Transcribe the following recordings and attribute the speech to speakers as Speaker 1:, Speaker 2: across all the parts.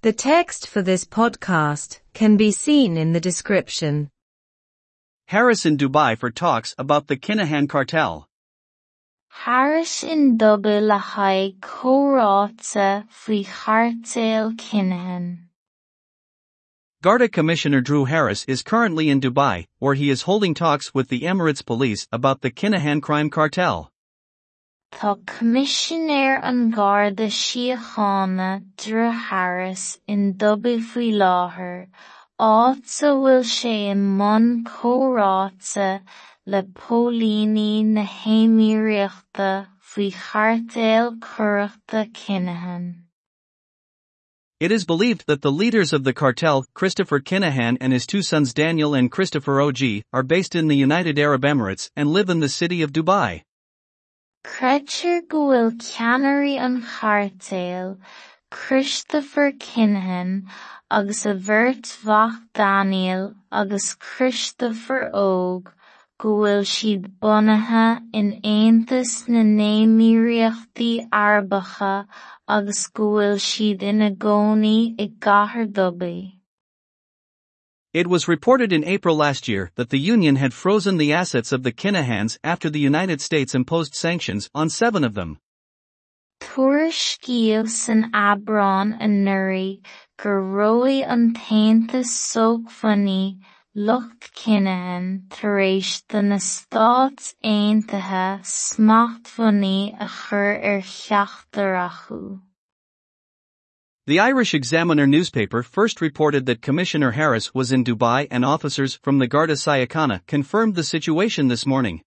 Speaker 1: The text for this podcast can be seen in the description.
Speaker 2: Harris in Dubai for talks about the Kinahan cartel.
Speaker 3: Harris in Dubai le haig córáta faoi chartail Kinahan.
Speaker 2: Garda Commissioner Drew Harris is currently in Dubai, where he is holding talks with the Emirates police about the Kinahan crime cartel.
Speaker 3: Tá Coimisinéir an Garda Síochána Drew Harris in Dubai faoi láthair, áit sa bhfuil sé i mbun le póilíní na héimireachta faoi chartail cuireachta Kinahan.
Speaker 2: It is believed that the leaders of the cartel, Christopher Kinahan and his two sons Daniel and Christopher Óg, are based in the United Arab Emirates and live in the city of Dubai.
Speaker 3: Creidtear go bhfuil ceannairí an chartail, Christopher Kinahan agus a bheirt mhac Daniel agus Christopher óg go bhfuil siad bunaithe in Aontas na Néimireachtaí Arbacha agus go bhfuil siad ina gcónaí i gcathair Dubai.
Speaker 2: It was reported in April last year that the Union had frozen the assets of the Kinahans after the United States imposed sanctions on seven of them.
Speaker 3: Tuairiscíodh san aibreán a Nuri an taontas sógmhainní Lucht Kinahan tar éis do na Stát Aontaithe smachtbhannaí a chur ar cheachtar acu.
Speaker 2: The Irish Examiner newspaper first reported that Commissioner Harris was in Dubai and officers from the Garda Síochána confirmed the situation this morning.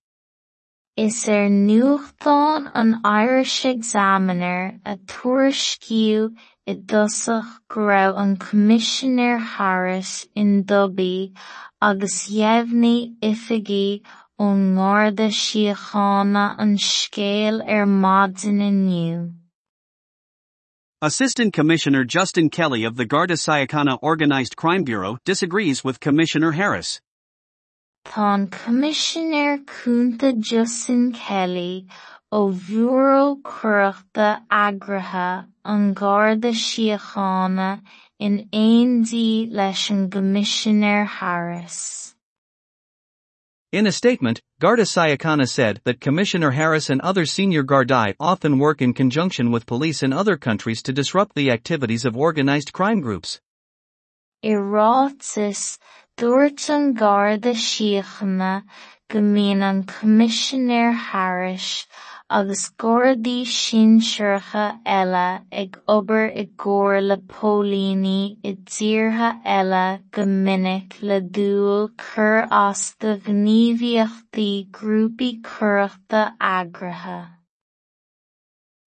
Speaker 3: Is ar nuachtáin an Irish Examiner a tuairiscíodh i dtosach go raibh an Coimisinéir Harris in Dubai agus dhéimhní oifigeach ón Garda Síochána an scéal ar maidin inniu.
Speaker 2: Assistant Commissioner Justin Kelly of the Garda Síochána Organized Crime Bureau disagrees with Commissioner Harris.
Speaker 3: Tá an Coimisinéir Cúnta Justin Kelly ó Bhúró Cuireachta Eagraithe an Garda Síochána in aondí leis Coimisinéir Harris.
Speaker 2: In a statement, Garda Síochána said that Commissioner Harris and other senior Gardaí often work in conjunction with police in other countries to disrupt the activities of organized crime groups.
Speaker 3: I rátas Garda Síochána go mbíonn an Coimisinéir Harris agus gcóirdaí sinsearcha eile ag obair i le póilíní i dtíortha eile go minic le dúil chur as do gníomhaíochtaí grúpaí cuireachta eagraithe.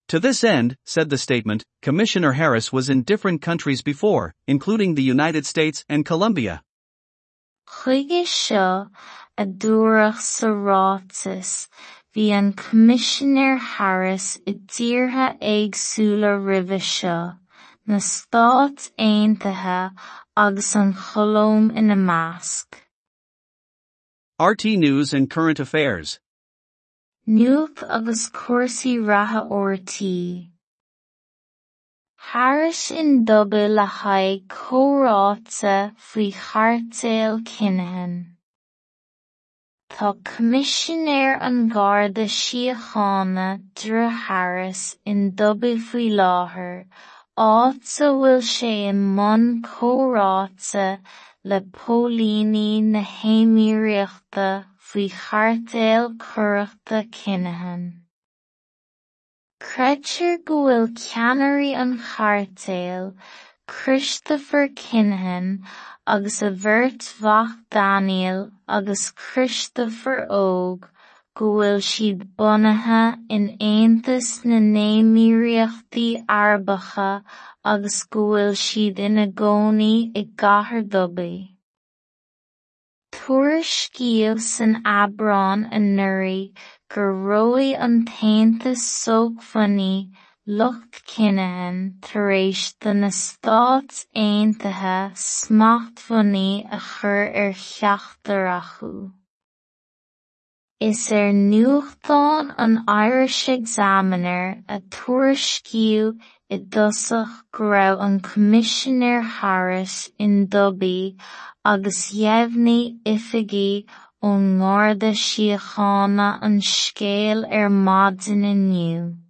Speaker 2: To this end, said the statement, Commissioner Harris was in different countries before, including the United States and Colombia.
Speaker 3: Chuige seo a dúradh sa an Coimisinéir Harris i dtíortha éagsúla roimhe seo, na Stát Aontaithe agus an Cholóm ina measc.
Speaker 2: RTÉ News and Current Affairs.
Speaker 3: Nuacht agus cuasaí ratha ortaí. Harris in Dubai le haig córáta faoi Kinahan. Tá Coimisinéir an Garda Síochána Drew Harris in Dubai faoi láthair, áit sa bhfuil sé i mbun córáta le póilíní na héimireachta faoi chartail cuireachta Kinahan. Creidtear go bhfuil ceannairí an chartail, Christopher Kinahan agus a bheirt mhac Daniel agus Christopher óg go bhfuil siad bunaithe in Aontas na Néimireachtaí Arbacha agus go bhfuil siad ina gcónaí i gcathair Dubai. Tuairiscíodh san aibreán a Nuri gur raibh an taontas sógmhainní Lucht Kinahan tar éis do na Stát Aontaithe smachtbhannaí a chur ar cheachtar er acu. Is er ar nuachtáin an Irish Examiner a tuairiscíodh i dtosach go raibh an Coimisinéir Harris in Dubai agus dheimhní oifigeach ó ngorda síochána an scéal ar inniu.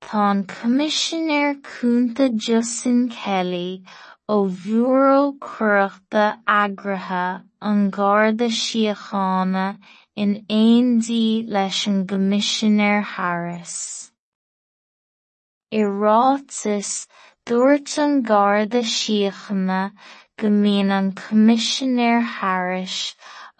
Speaker 3: Tá an Coimisinéir Cúnta Justin Kelly ó bhúró cuireachta eagraithe an Garda Síochána in aondí leis an Gcoimisinéir Harris. I ráiteas dúirt an Garda Síochána go Coimisinéir Harris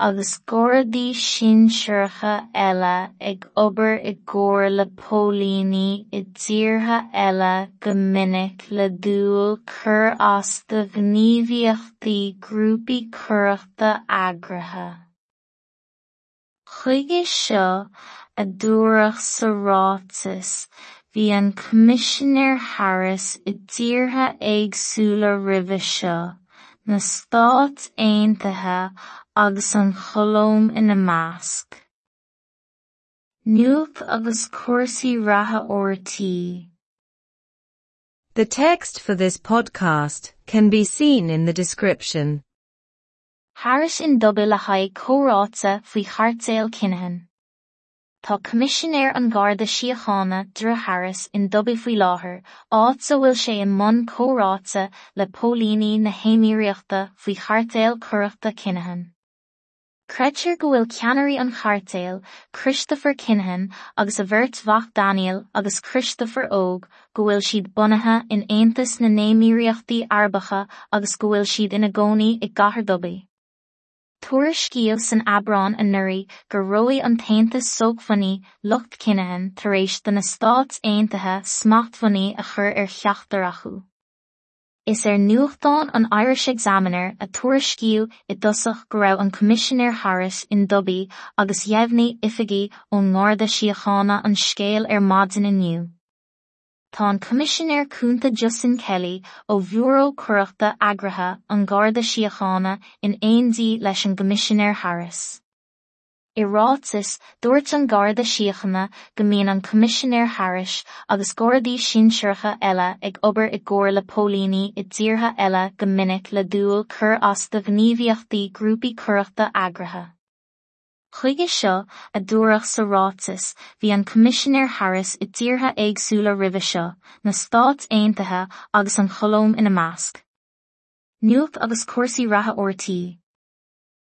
Speaker 3: agus gcomhardaí sinsearcha eile ag obair i gcomhair le póilíní i dtíortha eile go minic le dul chur as do gníomhaíochtaí grúpaí cuireachta eagraithe. Chuige seo a dúradh sa ráiteas bhí an Coimisinéir Harris i dtíortha éagsúla roimhe seo na Stát Aontaithe agus an cholóm ina measc. Nuacht agus cúrsaí ratha ortaí.
Speaker 1: The text for this podcast can be seen in the description.
Speaker 3: Harris in Dubai le haid córáta faoi chartail Kinahan. Tá coimisinéir an Garda Síochána Drew Harris in Dublí faoi láthair áit sa bhfuil sé in mbun comhráta le póilíní na héimiríochta faoi chartail cuireachta cinithin. Creidtear go bhfuil ceannairí an chartail Christopher Kinahan agus a bhirt Bhac Daniel agus Christopher Óg go bhfuil siad bunaithe in Aontas na néimiríochtaí arbacha agus go bhfuil siad ina gcónaí i gcathair Dublí. Tuairiscíodh san aibreán an Nuraí gur raibh an taontas sógmhainní lucht cinithin tar éis do na Stát Aontaithe smachtmhainní a chur ar cheachtar acu. Is ar nuachtáin an Irish Examiner a tuairiscíodh i dtosach go raibh an Coimisinéir Harris in Dublí agus dheimhní oifigeach ó ngorda síochána an scéal ar maidin inniu. Tá an Coimisinéir Cúnta Justin Kelly ó bhúró cuireachta eagraithe an Garda Síochána in aondí leis an Gcoimisinéir Harris. I ráiteas dúirt an Garda Síochána go mbíonn an Coimisinéir Harris agus gcomhardaí sinsearcha eile ag obair i gcomhair le póilíní i dtíortha eile go minic le dúil chur as do gníomhaíochtaí grúpaí cuireachta eagraithe. Chuige seo a dúradh sa ráiteas bhí an Coimisinéir Harris i dtíortha éagsúla roimhe seo na Stát Aontaithe agus an cholóm ina measc. Nuacht agus cuasaí ratha ortaí